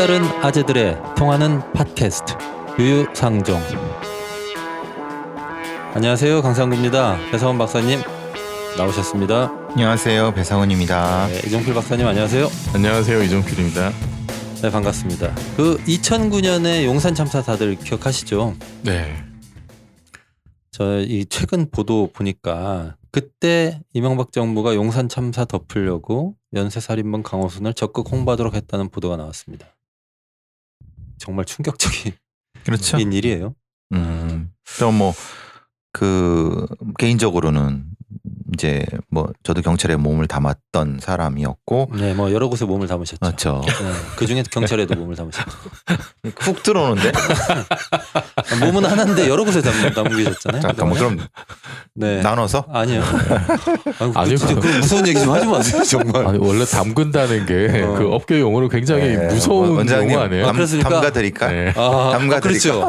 색다른 아재들의 통하는 팟캐스트 유유상종. 안녕하세요 강상구입니다. 배사원 박사님 나오셨습니다. 안녕하세요 배상훈입니다. 네, 이종필 박사님 안녕하세요. 안녕하세요 이종필입니다. 네 반갑습니다. 그 2009년에 용산 참사 다들 기억하시죠? 네. 저 이 최근 보도 보니까 그때 이명박 정부가 용산 참사 덮으려고 연쇄살인범 강호순을 적극 홍보하도록 했다는 보도가 나왔습니다 정말 충격적인 그렇죠. 일이에요 음, 또뭐 그 개인적으로는 이제 뭐 저도 경찰에 몸을 담았던 사람이었고 네, 뭐 여러 곳에 몸을 담으셨죠. 맞죠. 네, 그 중에 경찰에도 몸을 담으셨죠. 훅 들어오는데 몸은 하나인데 여러 곳에 담, 담으셨잖아요. 잠깐만 그럼 네. 나눠서 아니요. 아니. 그, 그 무서운 얘기 좀 하지 마세요, 정말. 아니 원래 담근다는 게 어. 그 업계 용어로 굉장히 네, 무서운 원장님 용어 아니에요? 아, 그렇습니까? 담가 드릴까? 네. 아, 담가 아, 그렇죠.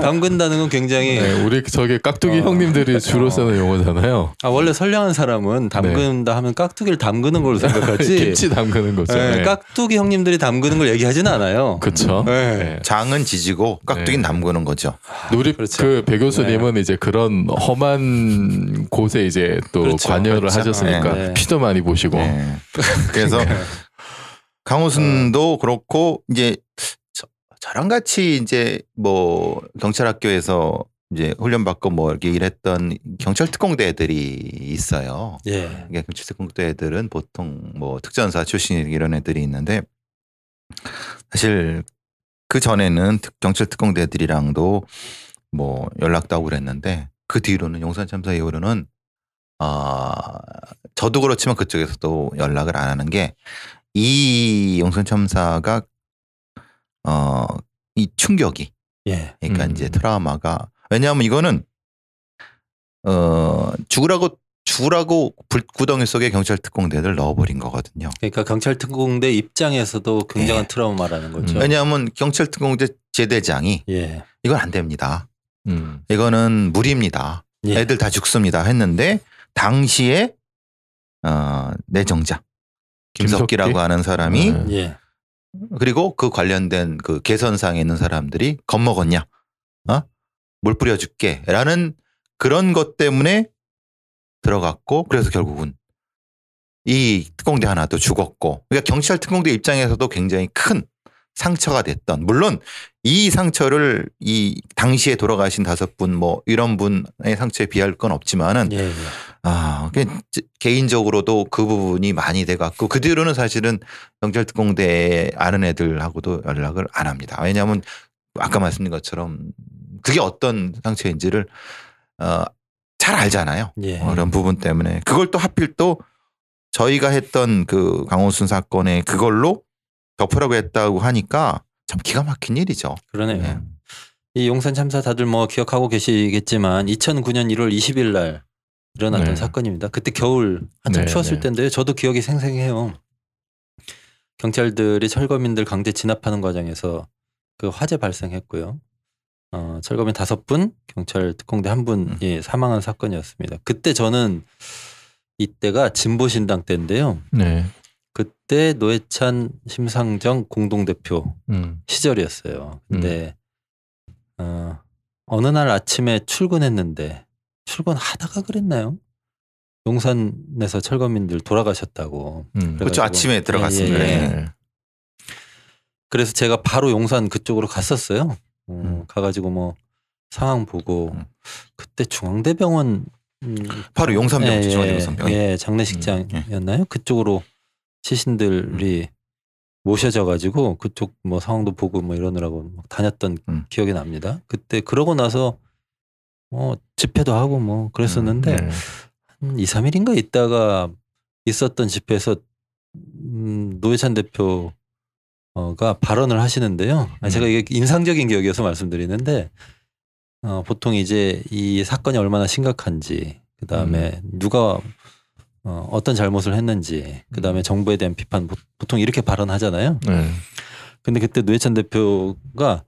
담근다는 건 굉장히 네, 우리 저기 깍두기 어. 형님들이 주로 쓰는 용어잖아요. 아, 원래 선량한 사람은 담근다 하면 깍두기를 담그는 걸로 생각하지. 김치 담그는 거죠. 네, 네. 깍두기 형님들이 담그는 걸 얘기하지는 않아요. 그렇죠. 네. 네. 장은 지지고 깍두기는 네. 담그는 거죠. 우리 그렇죠. 그배 교수님은 이제 그런 험한 곳에 이제 또 그렇죠. 관여를 그렇죠. 하셨으니까 네. 피도 많이 보시고 네. 그래서 강호순도 그렇고 이제 저, 저랑 같이 이제 뭐 경찰학교에서 이제 훈련 받고 뭐 이렇게 일했던 경찰 특공대 애들이 있어요. 예. 이게 경찰 특공대 애들은 보통 뭐 특전사 출신 이런 애들이 있는데 사실 그 전에는 특- 경찰 특공대 애들이랑도 뭐 연락도 하고 그랬는데 그 뒤로는 용산 참사 이후로는 아 저도 그렇지만 그쪽에서도 연락을 안 하는 게 이 용산 참사가 어이 충격이 예. 그러니까 음. 이제 트라우마가 왜냐하면 이거는 어 죽으라고 죽으라고 불구덩이 속에 경찰 특공대를 넣어버린 거거든요. 그러니까 경찰 특공대 입장에서도 굉장한 예. 트라우마라는 거죠. 음. 왜냐하면 경찰 특공대 제대장이 예. 이건 안 됩니다. 음. 이거는 무리입니다. 예. 애들 다 죽습니다. 했는데 당시에 어 내정자 김석기라고 김석기? 하는 사람이 네. 예. 그리고 그 관련된 그 개선상에 있는 사람들이 겁먹었냐? 어? 물 뿌려줄게.라는 그런 것 때문에 들어갔고 그래서 결국은 이 특공대 하나도 죽었고 그러니까 경찰 특공대 입장에서도 굉장히 큰 상처가 됐던 물론 이 상처를 이 당시에 돌아가신 다섯 분 뭐 이런 분의 상처에 비할 건 없지만은 예. 예. 아, 그 개인적으로도 그 부분이 많이 돼갖고 그 뒤로는 사실은 경찰 특공대 아는 애들하고도 연락을 안 합니다. 왜냐하면 아까 말씀드린 것처럼 그게 어떤 상처인지를 어, 잘 알잖아요. 예. 어, 그런 부분 때문에 그걸 또 하필 또 저희가 했던 그 강호순 사건에 그걸로 덮으라고 했다고 하니까 참 기가 막힌 일이죠. 그러네요. 네. 이 용산 참사 다들 뭐 기억하고 계시겠지만 2009년 1월 20일 날 일어났던 네. 사건입니다. 그때 겨울 한참 네, 추웠을 네. 때인데요. 저도 기억이 생생해요. 경찰들이 철거민들 강제 진압하는 과정에서 그 화재 발생했고요. 어, 철거민 다섯 분, 경찰 특공대 한 분이 사망한 사건이었습니다. 그때 저는 이때가 진보신당 때인데요. 네. 그때 노회찬, 심상정 공동대표 음. 시절이었어요. 근데 어, 어느 날 아침에 출근했는데 출근하다가 그랬나요? 용산에서 철거민들 돌아가셨다고. 음. 그렇죠. 아침에 들어갔습니다. 예, 예. 네. 그래서 제가 바로 용산 그쪽으로 갔었어요. 어, 음. 가가지고 뭐 상황 보고 음. 그때 중앙대병원 음, 바로 용산병원, 예, 예, 중앙대병원. 예, 장례식장이었나요? 음, 그쪽으로 시신들이 모셔져 가지고 그쪽 뭐 상황도 보고 뭐 이러느라고 막 다녔던 음. 기억이 납니다. 그때 그러고 나서 뭐 집회도 하고 뭐 그랬었는데 네. 한 2, 3일인가 있다가 있었던 집회에서 음, 노회찬 대표 가 발언을 하시는데요. 아, 음. 제가 이게 인상적인 기억이어서 말씀드리는데 어, 보통 이제 이 사건이 얼마나 심각한지 그 다음에 누가 어, 어떤 잘못을 했는지 그 다음에 음. 정부에 대한 비판 보- 보통 이렇게 발언하잖아요. 네. 근데 그때 노회찬 대표가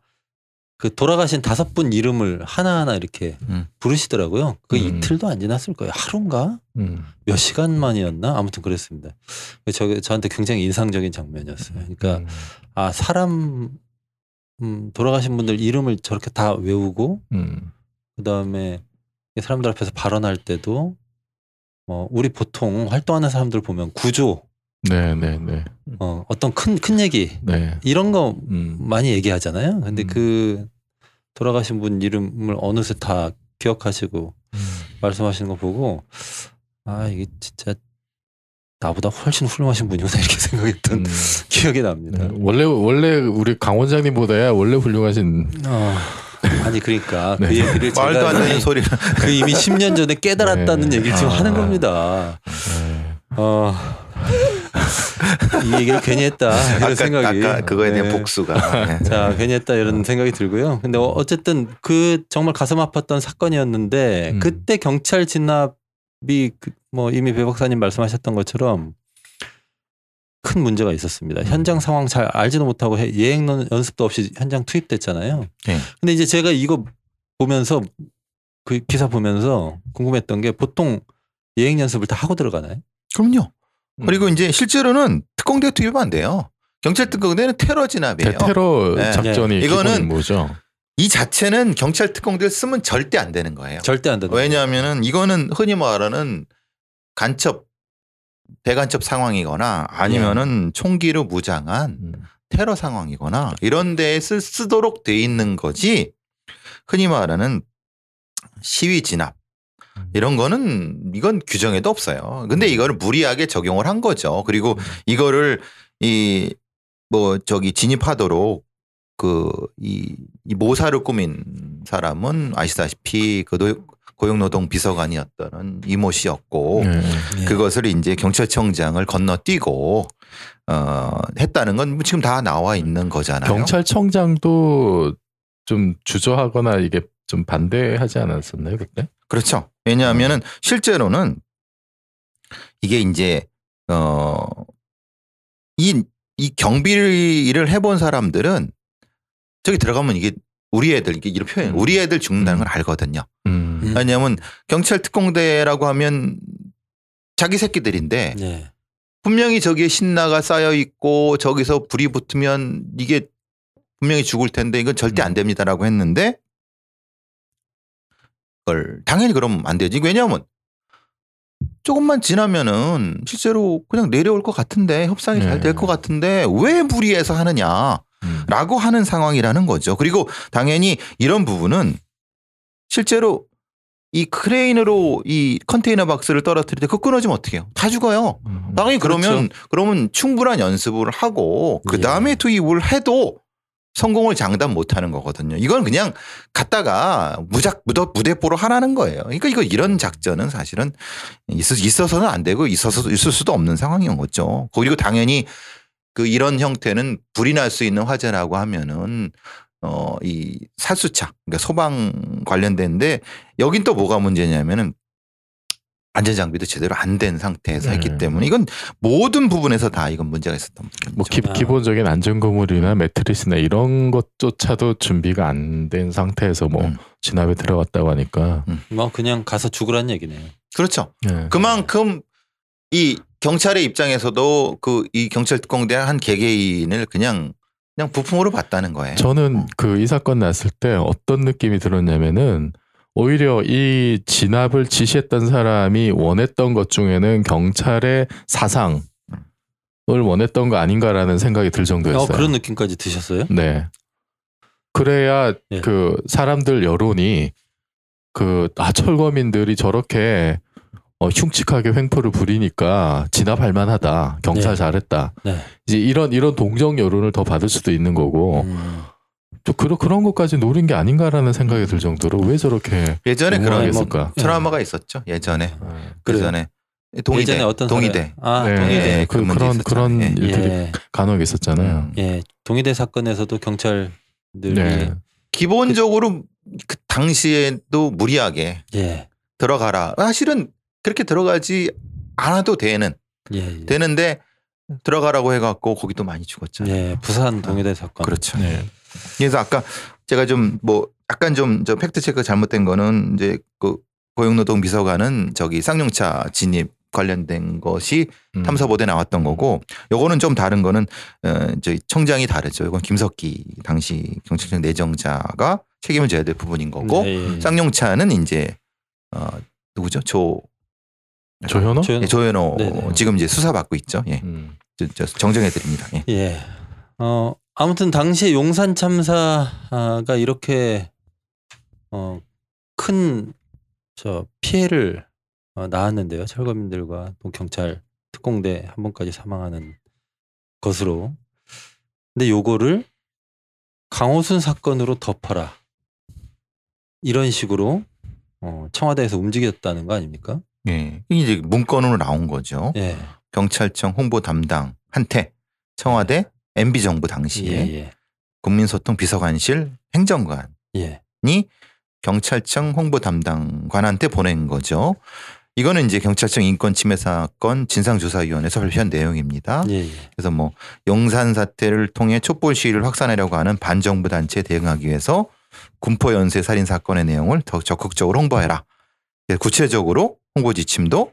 그 돌아가신 다섯 분 이름을 하나하나 이렇게 음. 부르시더라고요. 그 음. 이틀도 안 지났을 거예요. 하루인가? 음. 몇 시간 만이었나? 아무튼 그랬습니다. 저, 저한테 굉장히 인상적인 장면이었어요. 그러니까 음. 아 사람 음, 돌아가신 분들 이름을 저렇게 다 외우고 음. 그다음에 사람들 앞에서 발언할 때도 어, 우리 보통 활동하는 사람들 보면 구조 네, 네, 네. 어, 어떤 큰 큰 얘기 네. 이런 거 음. 많이 얘기하잖아요. 근데 음. 그 돌아가신 분 이름을 어느새 다 기억하시고 음. 말씀하시는 거 보고 아 이게 진짜 나보다 훨씬 훌륭하신 분이구나 이렇게 생각했던 음. 기억이 납니다. 네. 원래 원래 우리 강 원장님보다야 원래 훌륭하신 어, 아니 그러니까 그 네. 얘기를 말도 안 되는 소리. 그 이미 10년 전에 깨달았다는 네. 얘기를 지금 아. 하는 겁니다. 네. 어, 이 얘기를 괜히 했다 이런 아까, 생각이 아까 그거에 대한 네. 복수가. 네. 자 괜히 했다 이런 생각이 들고요. 근데 어- 어쨌든 그 정말 가슴 아팠던 사건이었는데 음. 그때 경찰 진압이 그- 뭐 이미 배 박사님 말씀하셨던 것처럼 큰 문제가 있었습니다. 음. 현장 상황 잘 알지도 못하고 해- 예행 연- 연습도 없이 현장 투입됐잖아요. 네. 근데 이제 제가 이거 보면서 그 기사 보면서 궁금했던 게 보통 예행 연습을 다 하고 들어가나요? 그럼요. 음. 그리고 이제 실제로는 특공대 투입하면 안 돼요. 경찰 특공대는 테러 진압이에요. 대테러 네. 작전이 네. 이거는 임무죠. 이 자체는 경찰 특공대를 쓰면 절대 안 되는 거예요. 절대 안 된다. 왜냐하면은 이거는 흔히 말하는 간첩 대간첩 상황이거나 아니면은 총기로 무장한 음. 테러 상황이거나 이런 데에 쓰, 쓰도록 돼 있는 거지 흔히 말하는 시위 진압 이런 거는 이건 규정에도 없어요. 근데 이거를 무리하게 적용을 한 거죠. 그리고 이거를 이 뭐 저기 진입하도록 그이 이 모사를 꾸민 사람은 아시다시피 그 노- 고용노동 비서관이었던 이모 씨였고 네. 예. 그것을 이제 경찰청장을 건너뛰고 어 했다는 건뭐 지금 다 나와 있는 거잖아요. 경찰청장도 좀 주저하거나 이게 좀 반대하지 않았었나요 그때? 그렇죠. 왜냐하면은 실제로는 이게 이제 어이 이 경비를 해본 사람들은 저기 들어가면 이게 우리 애들 이게 이런 표현 음. 우리 애들 죽는다는 걸 음. 알거든요. 음. 음. 왜냐하면 경찰 특공대라고 하면 자기 새끼들인데 예. 분명히 저기에 신나가 쌓여 있고 저기서 불이 붙으면 이게 분명히 죽을 텐데 이건 절대 안 됩니다라고 했는데 그 걸 당연히 그러면 안 되지. 왜냐하면 조금만 지나면은 실제로 그냥 내려올 것 같은데 협상이 잘될 네. 것 같은데 왜 무리해서 하느냐. 음. 라고 하는 상황이라는 거죠. 그리고 당연히 이런 부분은 실제로 이 크레인으로 이 컨테이너 박스를 떨어뜨릴 때 그거 끊어지면 어떻게 해요? 다 죽어요. 음. 당연히 그러면 그러면 충분한 연습을 하고 그 다음에 예. 투입을 해도 성공을 장담 못 하는 거거든요. 이건 그냥 갔다가 무작 무더 무대포로 하라는 거예요. 그러니까 이거 이런 작전은 사실은 있어 있어서는 안 되고 있어서 있을 수도 없는 상황인 거죠. 그리고 당연히 그 이런 형태는 불이 날 수 있는 화재라고 하면은 어이 살수차 그러니까 소방 관련된데 여긴 또 뭐가 문제냐면은 안전 장비도 제대로 안 된 상태에서 네. 했기 때문에 이건 모든 부분에서 다 이건 문제가 있었던. 뭐 기, 아. 기본적인 안전거물이나 매트리스나 이런 것조차도 준비가 안 된 상태에서 뭐 음. 진압에 들어갔다고 하니까 뭐 그냥 가서 죽으란 얘기네요. 그렇죠. 네. 그만큼 이 경찰의 입장에서도 그 이 경찰 특공대 한 개개인을 그냥 그냥 부품으로 봤다는 거예요. 저는 어. 그이 사건 났을 때 어떤 느낌이 들었냐면은 오히려 이 진압을 지시했던 사람이 원했던 것 중에는 경찰의 사상을 원했던 거 아닌가라는 생각이 들 정도였어요. 어, 그런 느낌까지 드셨어요? 네. 그래야 예. 그 사람들 여론이 그 아 철거민들이 저렇게 어, 흉측하게 횡포를 부리니까 진압할 만하다. 경찰 네. 잘했다. 네. 이제 이런 이런 동정 여론을 더 받을 수도 있는 거고 음. 또 그런 그런 것까지 노린 게 아닌가라는 생각이 들 정도로 왜 저렇게 예전에 그런 응원하겠을까? 트라우마가 있었죠. 예전에 그 그래요. 전에 동의대 예전에 어떤 동의대? 아, 네. 동의대. 예, 그, 그 그런. 그런 예. 일들이 예. 간혹 있었잖아요. 음. 예. 동의대 사건에서도 경찰들이 네. 기본적으로 그 당시에도 무리하게 예. 들어가라. 사실은 그렇게 들어가지 않아도 되는 예. 예. 되는데 들어가라고 해갖고 거기도 많이 죽었잖아요. 예. 부산 동의대 사건. 그렇죠. 네. 그래서 아까 제가 좀 뭐 약간 좀 저 팩트 체크 잘못된 거는 이제 그 고용노동 비서관은 저기 쌍용차 진입 관련된 것이 음. 탐사보도에 나왔던 거고 요거는 좀 다른 거는 어 저희 청장이 다르죠. 이건 김석기 당시 경찰청 내정자가 책임을 져야 될 부분인 거고 네, 예. 쌍용차는 이제 어 누구죠? 조 조현호? 조현- 예, 조현호 네네. 지금 이제 수사 받고 있죠. 예. 음. 저, 저 정정해 드립니다. 예. 예. 어, 아무튼 당시에 용산 참사가 이렇게 어, 큰 저 피해를 어, 낳았는데요. 철거민들과 또 경찰 특공대 한 번까지 사망하는 것으로. 근데 요거를 강호순 사건으로 덮어라. 이런 식으로 어, 청와대에서 움직였다는 거 아닙니까? 예. 이게 이제 문건으로 나온 거죠. 예. 경찰청 홍보 담당한테 청와대 MB 정부 예. 당시에 예. 국민소통 비서관실 행정관이 예. 경찰청 홍보 담당관한테 보낸 거죠. 이거는 이제 경찰청 인권 침해 사건 진상조사위원회에서 발표한 내용입니다. 예. 예. 그래서 뭐 용산 사태를 통해 촛불 시위를 확산하려고 하는 반정부 단체에 대응하기 위해서 군포 연쇄 살인 사건의 내용을 더 적극적으로 홍보해라. 구체적으로 홍보 지침도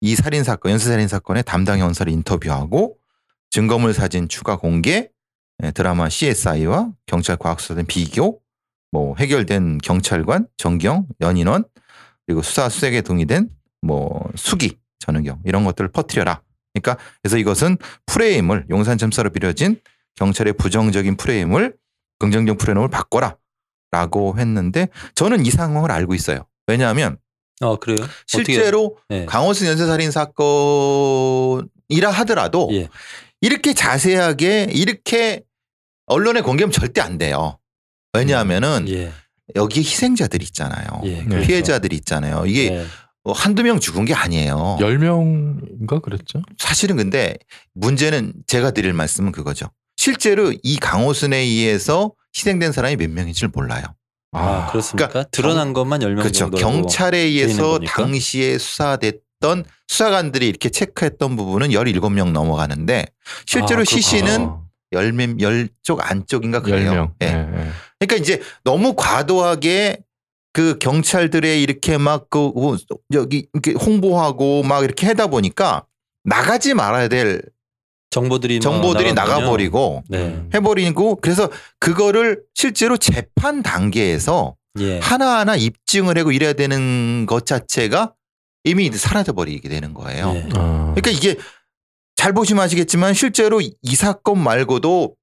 이 살인 사건, 연쇄 살인 사건의 담당 연설을 인터뷰하고 증거물 사진 추가 공개, 예, 드라마 CSI와 경찰 과학수사된 비교, 뭐 해결된 경찰관, 정경, 연인원 그리고 수사 수색에 동의된 뭐 수기, 전은경 이런 것들을 퍼뜨려라. 그러니까 그래서 이것은 프레임을 용산 참사로 비려진 경찰의 부정적인 프레임을 긍정적 프레임을 바꿔라라고 했는데 저는 이 상황을 알고 있어요. 왜냐하면 어 그래요? 실제로 어떻게, 예. 강호순 연쇄살인 사건이라 하더라도 예. 이렇게 자세하게 이렇게 언론에 공개하면 절대 안 돼요. 왜냐하면은 예. 여기 희생자들 있잖아요. 예. 네. 피해자들이 있잖아요. 이게 예. 뭐 한두 명 죽은 게 아니에요. 10명인가 그랬죠? 사실은 근데 문제는 제가 드릴 말씀은 그거죠. 실제로 이 강호순에 의해서 희생된 사람이 몇 명인 줄 몰라요. 아, 그렇습니까? 그러니까 드러난 것만 10명 그렇죠. 정도 경찰에 의해서? 당시에 수사됐 던 수사관들이 이렇게 체크했던 부분은 17명 넘어가는데 실제로 아, 시신은 어, 열몇 열쪽 안쪽인가 그래요. 10명. 예. 예, 예. 그러니까 이제 너무 과도하게 그 경찰들의 이렇게 막 그 여기 이렇게 홍보하고 막 이렇게 하다 보니까 나가지 말아야 될 정보들이 뭐 정보들이 나갔군요. 나가 버리고 네. 음. 해버리고 그래서 그거를 실제로 재판 단계에서 예. 하나하나 입증을 하고 이래야 되는 것 자체가 이미 사라져 버리게 되는 거예요. 예. 어. 그러니까 이게 잘 보시면 아시겠지만 실제로 이 사건 말고도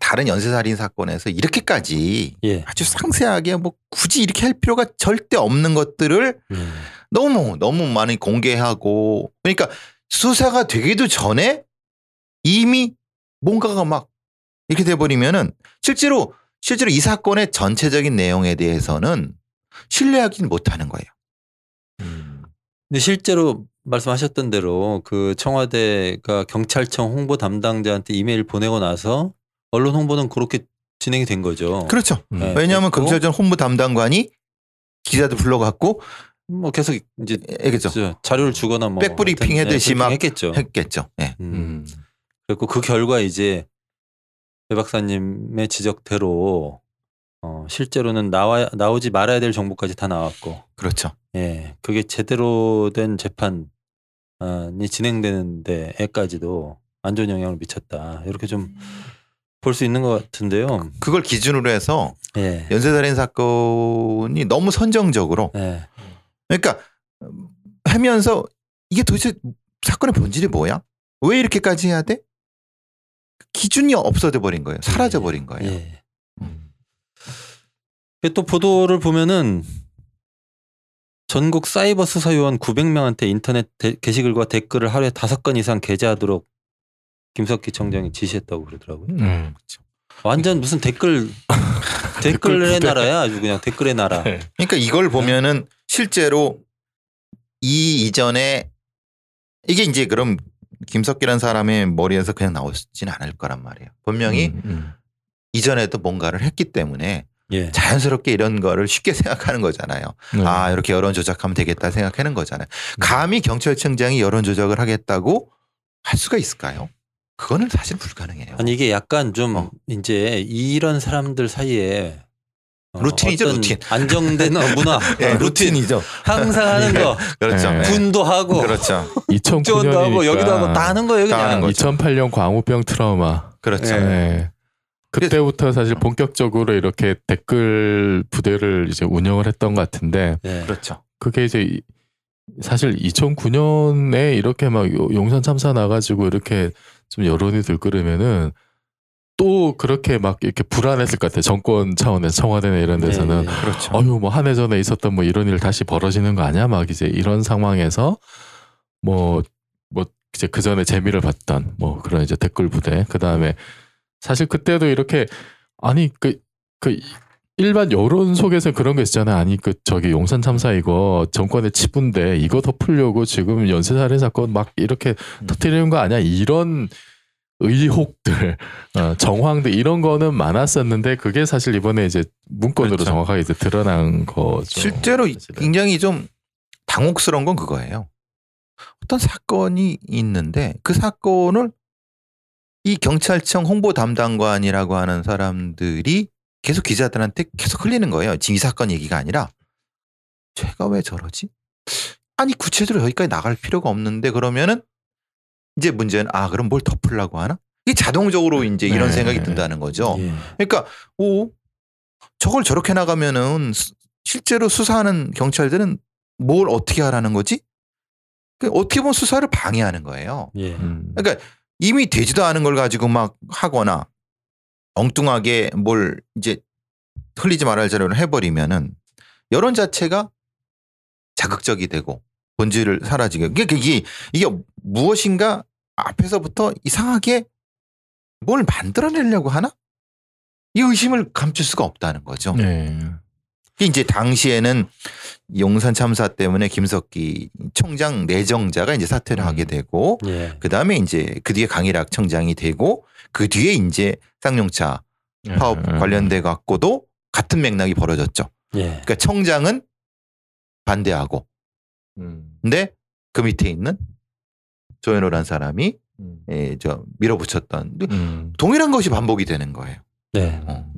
다른 연쇄살인 사건에서 이렇게까지 예. 아주 상세하게 뭐 굳이 이렇게 할 필요가 절대 없는 것들을 예. 너무 너무 많이 공개하고 그러니까 수사가 되기도 전에 이미 뭔가가 막 이렇게 돼 버리면은 실제로 실제로 이 사건의 전체적인 내용에 대해서는 신뢰하기는 못하는 거예요. 음. 근데 실제로 말씀하셨던 대로 그 청와대가 경찰청 홍보 담당자한테 이메일 보내고 나서 언론 홍보는 그렇게 진행이 된 거죠. 그렇죠. 음. 네. 왜냐하면 됐고. 경찰청 홍보 담당관이 기자들 불러갖고 뭐 계속 이제 얘기죠. 저 자료를 주거나 뭐 백브리핑 해듯이 예, 막 했겠죠. 했겠죠. 예. 음. 음. 그리고 그 결과 이제 배 박사님의 지적대로 어, 실제로는 나와 나오지 말아야 될 정보까지 다 나왔고, 그렇죠. 예, 그게 제대로 된 재판이 진행되는데에까지도 안 좋은 영향을 미쳤다. 이렇게 좀 볼 수 있는 것 같은데요. 그걸 기준으로 해서 예, 연쇄살인 사건이 너무 선정적으로 예, 그러니까 음, 하면서 이게 도대체 사건의 본질이 뭐야? 왜 이렇게까지 해야 돼? 기준이 없어져 버린 거예요. 사라져 버린 거예요. 예. 음. 또 보도를 보면은 전국 사이버 수사 요원 900명한테 인터넷 데- 게시글과 댓글을 하루에 다섯 건 이상 게재하도록 김석기 청장이 지시했다고 그러더라고요. 음. 완전 무슨 댓글 댓글의. 나라야 아주 그냥 댓글의 나라. 네. 그러니까 이걸 보면은 실제로 이 이전에 이게 이제 그럼 김석기라는 사람의 머리에서 그냥 나오지는 않을 거란 말이에요. 분명히 음, 음. 이전에도 뭔가를 했기 때문에 예. 자연스럽게 이런 거를 쉽게 생각하는 거잖아요. 네. 아 이렇게 여론 조작하면 되겠다 생각하는 거잖아요. 감히 경찰청장이 여론 조작을 하겠다고 할 수가 있을까요? 그거는 사실 불가능해요. 아니 이게 약간 좀 어. 이제 이런 사람들 사이에 어, 루틴이죠, 루틴. 안정된 어, 문화, 루틴 루틴이죠. 항상 하는 거 그렇죠. 네. 네. 군도 하고 그렇죠. 국정도 하고 여기도 하고 다 하는 거예요 그냥. 거죠. 2008년 광우병 트라우마. 그렇죠. 예. 네. 그때부터 사실 본격적으로 이렇게 댓글 부대를 이제 운영을 했던 것 같은데 예. 그렇죠. 그게 이제 이- 사실 2009년에 이렇게 막 요- 용산 참사 나가지고 이렇게 좀 여론이 들끓으면은 또 그렇게 막 이렇게 불안했을 것 같아요. 정권 차원에서 청와대나 이런 데서는 예, 예. 그렇죠. 어휴 뭐한 해 전에 있었던 뭐 이런 일 다시 벌어지는 거 아니야? 막 이제 이런 상황에서 뭐뭐 이제 그 전에 재미를 봤던 뭐 그런 이제 댓글 부대 그 다음에 사실 그때도 이렇게 아니 그그 일반 여론 속에서 그런 거 있잖아요. 아니 그 저기 용산 참사 이거 정권의 치부인데 이거 덮으려고 지금 연쇄살인 사건 막 이렇게 음. 터뜨리는 거 아니야? 이런 의혹들, 어, 정황들 이런 거는 많았었는데 그게 사실 이번에 이제 문건으로 그렇죠. 정확하게 이제 드러난 거죠. 실제로 사실은. 굉장히 좀 당혹스러운 건 그거예요. 어떤 사건이 있는데 그 사건을 이 경찰청 홍보 담당관이라고 하는 사람들이 계속 기자들한테 계속 흘리는 거예요. 지금 이 사건 얘기가 아니라 쟤가 왜 저러지? 아니 구체적으로 여기까지 나갈 필요가 없는데 그러면은 이제 문제는 아 그럼 뭘 덮으려고 하나? 이게 자동적으로 이제 이런 네. 생각이 든다는 거죠. 예. 그러니까 오 저걸 저렇게 나가면은 수- 실제로 수사하는 경찰들은 뭘 어떻게 하라는 거지? 그 어떻게 보면 수사를 방해하는 거예요. 예. 음. 그러니까 이미 되지도 않은 걸 가지고 막 하거나 엉뚱하게 뭘 이제 흘리지 말아야 할 자료를 해버리면은 여론 자체가 자극적이 되고 본질을 사라지게 이게 이게 이게 무엇인가 앞에서부터 이상하게 뭘 만들어내려고 하나? 이 의심을 감출 수가 없다는 거죠. 네. 이제 당시에는 용산 참사 때문에 김석기 총장 내정자가 이제 사퇴를 음. 하게 되고 예. 그 다음에 이제 그 뒤에 강일학 청장이 되고 그 뒤에 이제 쌍용차 파업 예. 관련돼 갖고도 같은 맥락이 벌어졌죠. 예. 그러니까 청장은 반대하고 음. 근데 그 밑에 있는 조현호란 사람이 음. 예, 저 밀어붙였던 음. 동일한 것이 반복이 되는 거예요. 네. 어.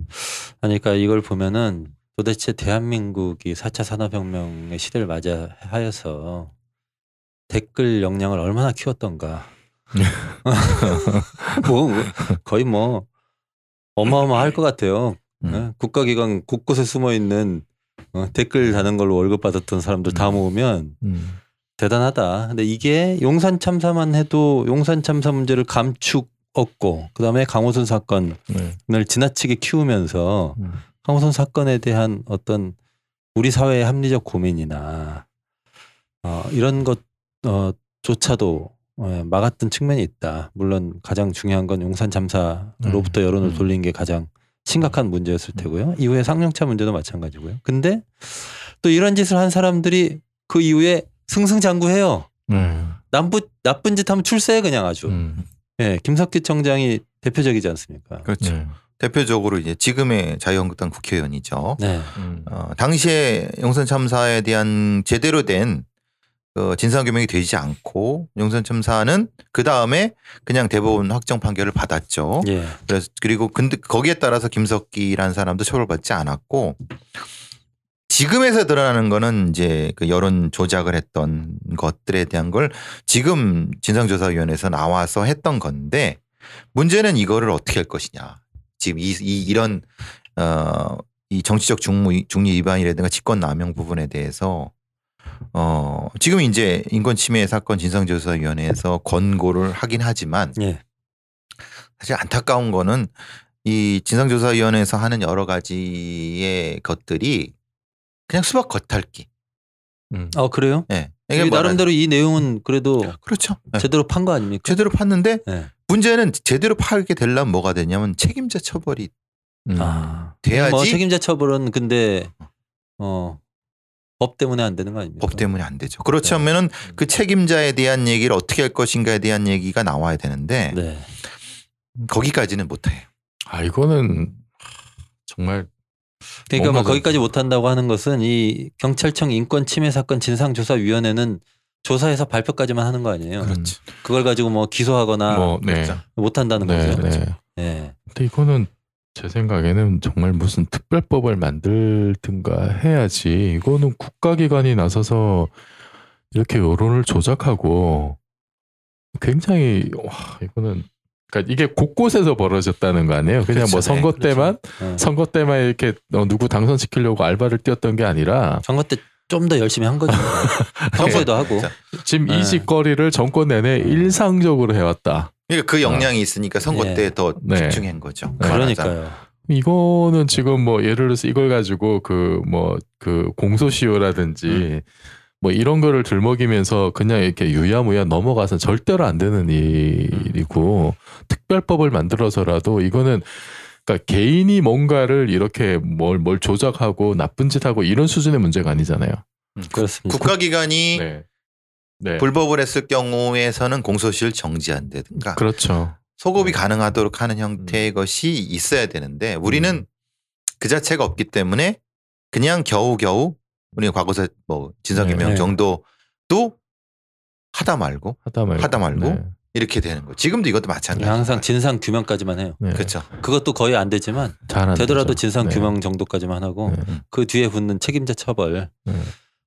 그러니까 이걸 보면은 도대체 대한민국이 4차 산업혁명의 시대를 맞이하여서 댓글 역량을 얼마나 키웠던가. 뭐 거의 뭐 어마어마할 것 같아요. 음. 예? 국가기관 곳곳에 숨어 있는 어, 댓글 다는 걸로 월급 받았던 사람들 다 음. 모으면 음. 대단하다. 근데 이게 용산 참사만 해도 용산 참사 문제를 감축었고 그다음에 강호순 사건을 네. 지나치게 키우면서 음. 강호순 사건에 대한 어떤 우리 사회의 합리적 고민이나 어, 이런 것 어, 조차도 어, 막았던 측면이 있다. 물론 가장 중요한 건 용산 참사로부터 여론을 음. 돌린 게 가장 심각한 문제였을 테고요. 이후에 상용차 문제도 마찬가지고요. 근데 또 이런 짓을 한 사람들이 그 이후에 승승장구해요. 네. 나쁜 나쁜 짓 하면 출세해 그냥 아주. 음. 예, 김석기 청장이 대표적이지 않습니까? 그렇죠. 네. 대표적으로 이제 지금의 자유한국당 국회의원이죠. 네. 음. 어, 당시에 용산 참사에 대한 제대로 된 어, 진상 규명이 되지 않고 용산 참사는 그 다음에 그냥 대법원 확정 판결을 받았죠. 예. 그래서 그리고 근데 거기에 따라서 김석기라는 사람도 처벌받지 않았고 지금에서 드러나는 거는 이제 그 여론 조작을 했던 것들에 대한 걸 지금 진상조사위원회에서 나와서 했던 건데 문제는 이거를 어떻게 할 것이냐. 지금 이, 이 이런 어 이 정치적 중무 중리 위반이라든가 직권 남용 부분에 대해서 어 지금 이제 인권 침해 사건 진상조사위원회에서 권고를 하긴 하지만 예. 사실 안타까운 거는 이 진상조사위원회에서 하는 여러 가지의 것들이 그냥 수박 겉핥기. 음. 어 그래요? 예. 이 이게 나름대로 이 내용은 그래도 그렇죠. 예. 제대로 판 거 아닙니까? 제대로 팠는데 예. 문제는 제대로 팔게 되려면 뭐가 되냐면 책임자 처벌이 음. 아. 돼야지 뭐 책임자 처벌은 근데 어. 법 때문에 안 되는 거 아닙니까? 법 때문에 안 되죠. 그렇지 않으면은 그 책임자에 대한 얘기를 어떻게 할 것인가에 대한 얘기가 나와야 되는데 네. 거기까지는 못해요. 아 이거는 정말 그러니까 뭐 거기까지 못 한다고 하는 것은 이 경찰청 인권 침해 사건 진상 조사 위원회는 조사해서 발표까지만 하는 거 아니에요. 그렇죠. 그걸 가지고 뭐 기소하거나 뭐, 네. 그렇죠. 못 한다는 네, 거죠. 네. 예. 근데 이거는 제 생각에는 정말 무슨 특별법을 만들든가 해야지. 이거는 국가기관이 나서서 이렇게 여론을 조작하고 굉장히 와 이거는 그러니까 이게 곳곳에서 벌어졌다는 거 아니에요. 그냥 뭐 그렇죠. 선거 네, 때만 예. 선거 때만 이렇게 어, 누구 당선시키려고 알바를 뛰었던 게 아니라 선거 때 좀 더 열심히 한 거죠. 평소에도 하고. 자, 지금 네. 이 짓거리를 정권 내내 일상적으로 해왔다. 그러니까 그 역량이 있으니까 선거 예. 때더 네. 집중한 거죠. 네. 그러니까요. 이거는 지금 뭐 예를 들어서 이걸 가지고 그 뭐그 공소시효라든지 음. 뭐 이런 거를 들먹이면서 그냥 이렇게 유야무야 넘어가서 절대로 안 되는 일이고 특별법을 만들어서라도 이거는 그러니까 개인이 뭔가를 이렇게 뭘 뭘 조작하고 나쁜 짓 하고 이런 수준의 문제가 아니잖아요. 음, 그렇습니다. 국가기관이 네. 네. 불법을 했을 경우에서는 공소시효를 정지한다든가 그렇죠. 소급이 네. 가능하도록 하는 형태의 것이 있어야 되는데 우리는 음. 그 자체가 없기 때문에 그냥 겨우겨우 우리가 과거사 뭐 진상규명 네. 정도도 하다 말고 하다 말고. 하다 말고. 네. 이렇게 되는 거. 지금도 이것도 마찬가지. 항상 진상 규명까지만 해요. 네. 그렇죠. 그것도 거의 안 되지만 잘안 되더라도 되죠. 진상 네. 규명 정도까지만 하고 네. 그 뒤에 붙는 책임자 처벌. 네.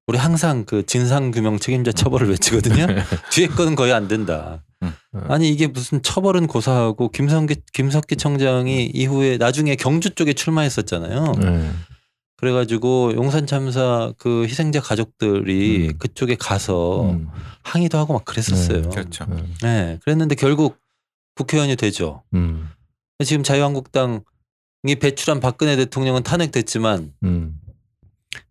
우리 항상 그 진상 규명 책임자 처벌을 외치거든요. 뒤에 거는 거의 안 된다. 음. 아니 이게 무슨 처벌은 고사하고 김성기 김석기 청장이 이후에 나중에 경주 쪽에 출마했었잖아요. 네. 그래가지고 용산 참사 그 희생자 가족들이 음. 그쪽에 가서 음. 항의도 하고 막 그랬었어요. 네. 그렇죠. 네. 네, 그랬는데 결국 국회의원이 되죠. 음. 지금 자유한국당이 배출한 박근혜 대통령은 탄핵됐지만 음.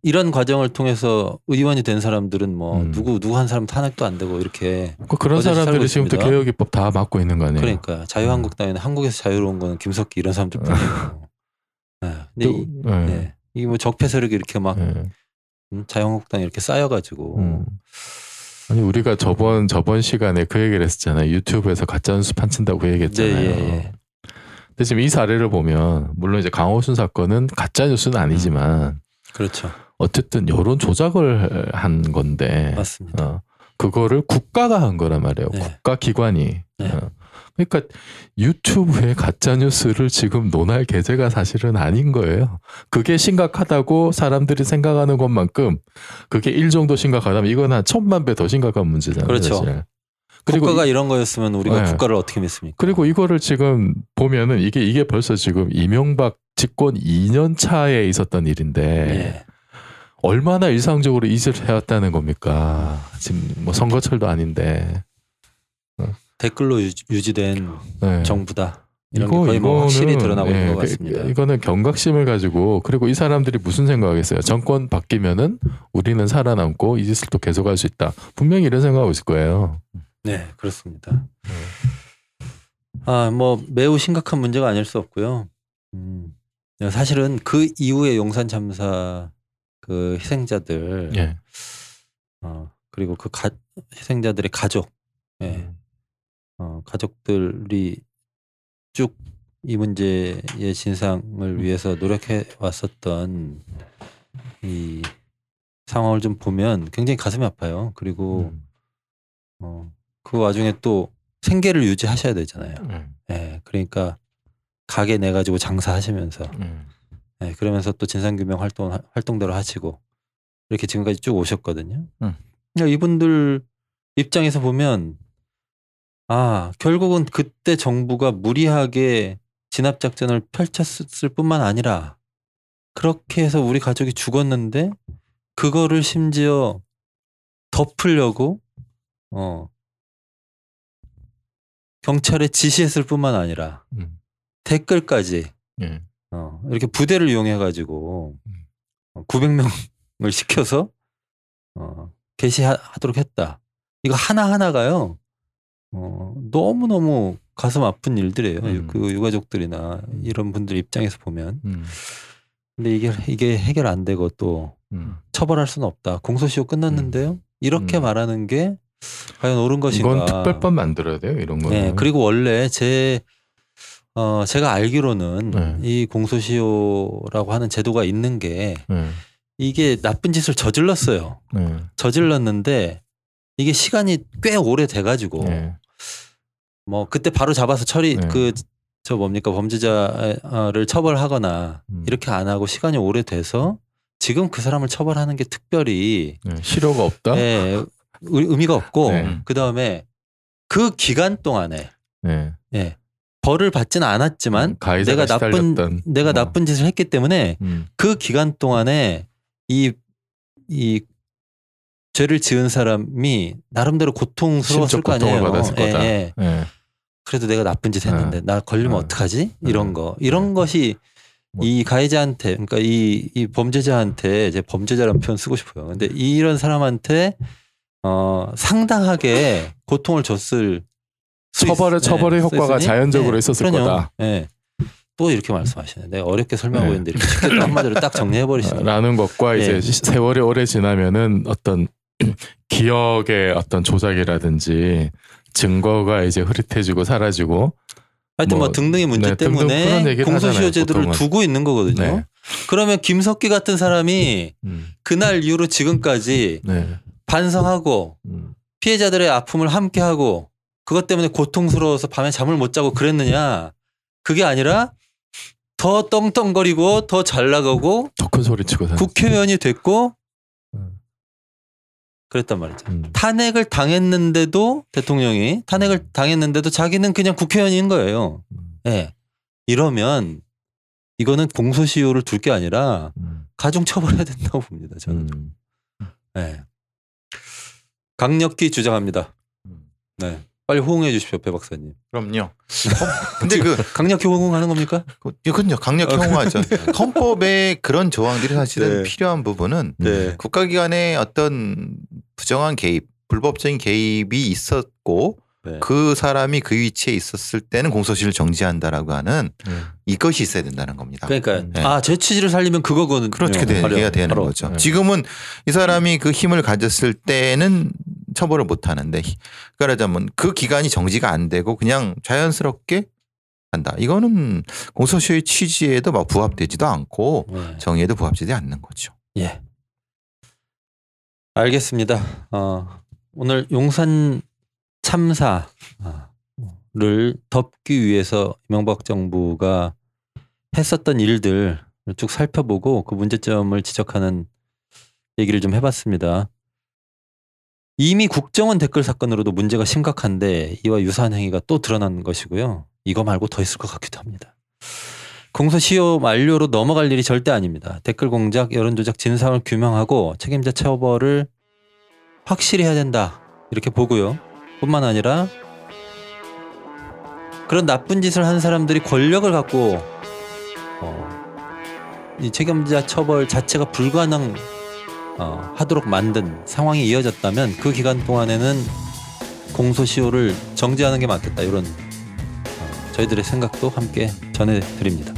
이런 과정을 통해서 의원이 된 사람들은 뭐 음. 누구 누구 한 사람 탄핵도 안 되고 이렇게 그 그런 사람들이 지금부터. 개혁 입법 다 맡고 있는 거 아니에요? 그러니까 자유한국당에는 한국에서 자유로운 거는 김석기 이런 사람들뿐이고. 네. 근데 또, 이, 네. 네. 이게 뭐 적폐 세력이 이렇게 막 네. 음, 자유한국당 이렇게 쌓여가지고 음. 아니 우리가 저번 저번 시간에 그 얘기를 했었잖아요. 유튜브에서 가짜 뉴스 판친다고 그 네, 얘기했잖아요. 예, 예. 근데 지금 이 사례를 보면 물론 이제 강호순 사건은 가짜 뉴스는 아니지만 그렇죠. 어쨌든 여론 조작을 한 건데 맞습니다. 어, 그거를 국가가 한 거란 말이에요. 네. 국가 기관이. 네. 어. 그러니까 유튜브에 가짜 뉴스를 지금 논할 계제가 사실은 아닌 거예요. 그게 심각하다고 사람들이 생각하는 것만큼 그게 일 정도 심각하다면 이건 한 천만 배 더 심각한 문제잖아요. 그렇죠. 사실. 그리고 국가가 이, 이런 거였으면 우리가 네. 국가를 어떻게 믿습니까? 그리고 이거를 지금 보면은 이게 이게 벌써 지금 이명박 집권 2년 차에 있었던 일인데 예. 얼마나 일상적으로 이질을 해왔다는 겁니까? 지금 뭐 선거철도 아닌데. 댓글로 유- 유지 된 네. 정부다. 이런 게 거의 뭐 확실히 드러나고 있는 것 그- 같습니다. 이거는 경각심을 가지고 그리고 이 사람들이 무슨 생각하겠어요? 정권 바뀌면은 우리는 살아남고 이 짓을 또 계속할 수 있다. 분명히 이런 생각하고 있을 거예요. 네, 그렇습니다. 아, 뭐 매우 심각한 문제가 아닐 수 없고요. 음, 사실은 그 이후에 용산 참사 그 희생자들, 예. 어, 그리고 그 가, 희생자들의 가족, 예, 어, 가족들이 쭉 이 문제의 진상을 위해서 노력해 왔었던 이 상황을 좀 보면 굉장히 가슴이 아파요. 그리고 음. 어, 그 와중에 또 생계를 유지하셔야 되잖아요. 음. 예, 그러니까 가게 내 가지고 장사하시면서 음. 예, 그러면서 또 진상규명 활동 활동대로 하시고 이렇게 지금까지 쭉 오셨거든요. 음. 그러니까 이분들 입장에서 보면 아 결국은 그때 정부가 무리하게 진압 작전을 펼쳤을 뿐만 아니라 그렇게 해서 우리 가족이 죽었는데 그거를 심지어 덮으려고 어 경찰에 지시했을 뿐만 아니라 음. 댓글까지 예. 어, 이렇게 부대를 이용해 가지고 음. 900명을 시켜서 어, 게시하도록 했다. 이거 하나 하나가요. 어, 너무 너무 가슴 아픈 일들이에요. 음. 그 유가족들이나 이런 분들 입장에서 보면. 음. 근데 이게 이게 해결 안 되고 또 음. 처벌할 수는 없다. 공소시효 끝났는데요. 이렇게 음. 말하는 게 과연 옳은 것인가? 이건 특별법 만들어야 돼요. 이런 거는. 네, 그리고 원래 제 어, 제가 알기로는 네. 이 공소시효라고 하는 제도가 있는 게 네. 이게 나쁜 짓을 저질렀어요. 네. 저질렀는데 이게 시간이 꽤 오래 돼가지고 네. 뭐 그때 바로 잡아서 처리 네. 그저 뭡니까 범죄자를 처벌하거나 음. 이렇게 안 하고 시간이 오래 돼서 지금 그 사람을 처벌하는 게 특별히 네. 실효가 없다. 예, 의- 의미가 없고 네. 그 다음에 그 기간 동안에 네. 예, 벌을 받지는 않았지만 가해자가 내가 나쁜 시달렸던 내가 뭐. 나쁜 짓을 했기 때문에 음. 그 기간 동안에 이, 이 죄를 지은 사람이 나름대로 고통스러웠을 거 아니에요. 받았을 거다. 예. 네. 그래도 내가 나쁜 짓 했는데 나 걸리면 네. 어떡하지? 이런 네. 거. 이런 것이 뭐. 이 가해자한테 그러니까 이, 이 범죄자한테 이제 범죄자라는 표현 쓰고 싶어요. 근데 이런 사람한테 어 상당하게 고통을 줬을 수 처벌의 있- 처벌의 네, 효과가 자연적으로 네, 있었을 그럼요. 거다. 네. 또 이렇게 말씀하시네. 내가 어렵게 설명하고 네. 있는데 이렇게 쉽게 또 한마디로 딱 정리해 버리시네. 라는 것과 예. 이제 시- 세월이 오래 지나면은 어떤 기억의 어떤 조작이라든지 증거가 이제 흐릿해지고 사라지고 하여튼 뭐, 뭐, 등등의 문제 네, 때문에 공소시효 제도를 보통은. 두고 있는 거거든요. 네. 그러면 김석기 같은 사람이 음, 그날 이후로 지금까지 네. 반성하고 음, 피해자들의 아픔을 함께하고 그것 때문에 고통스러워서 밤에 잠을 못 자고 그랬느냐 그게 아니라 더 떵떵거리고 더 잘 나가고 더 큰 소리 치고 사. 국회의원이 됐고 음, 그랬단 말이죠. 음. 탄핵을 당했는데도 대통령이 탄핵을 당했는데도 자기는 그냥 국회의원인 거예요. 음, 예. 이러면 이거는 공소시효를 둘 게 아니라 음, 가중 처벌해야 된다고 봅니다. 저는. 음. 예. 강력히 주장합니다. 음. 네. 빨리 호응해 주십시오, 배 박사님. 그럼요. 어, 근데 그 강력히 호응하는 겁니까? 그- 그건요 강력히 아, 홍하죠. 헌법에 그런 조항들이 사실은 네. 필요한 부분은 네. 국가기관의 어떤 부정한 개입, 불법적인 개입이 있었고 네. 그 사람이 그 위치에 있었을 때는 공소시효를 정지한다라고 하는 네. 이것이 있어야 된다는 겁니다. 그러니까 음. 네. 아, 제 취지를 살리면 그거거든요. 그렇게 바로, 되게 되는 바로. 거죠. 네. 지금은 이 사람이 그 힘을 가졌을 때는 처벌을 못 하는데 그러자면 그 기간이 정지가 안 되고 그냥 자연스럽게 한다. 이거는 공소시효의 취지에도 막 부합되지도 않고 네. 정의에도 부합되지 않는 거죠. 예. 알겠습니다. 어, 오늘 용산 참사를 덮기 위해서 이명박 정부가 했었던 일들을 쭉 살펴보고 그 문제점을 지적하는 얘기를 좀 해봤습니다. 이미 국정원 댓글 사건으로도 문제가 심각한데 이와 유사한 행위가 또 드러난 것이고요. 이거 말고 더 있을 것 같기도 합니다. 공소시효 만료로 넘어갈 일이 절대 아닙니다. 댓글 공작, 여론조작 진상을 규명하고 책임자 처벌을 확실히 해야 된다. 이렇게 보고요. 뿐만 아니라 그런 나쁜 짓을 한 사람들이 권력을 갖고 어, 이 책임자 처벌 자체가 불가능 어, 하도록 만든 상황이 이어졌다면 그 기간 동안에는 공소시효를 정지하는 게 맞겠다. 이런 어, 저희들의 생각도 함께 전해드립니다.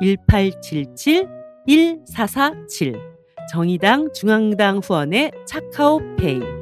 1877 1447 정의당 중앙당 후원의 차카오페이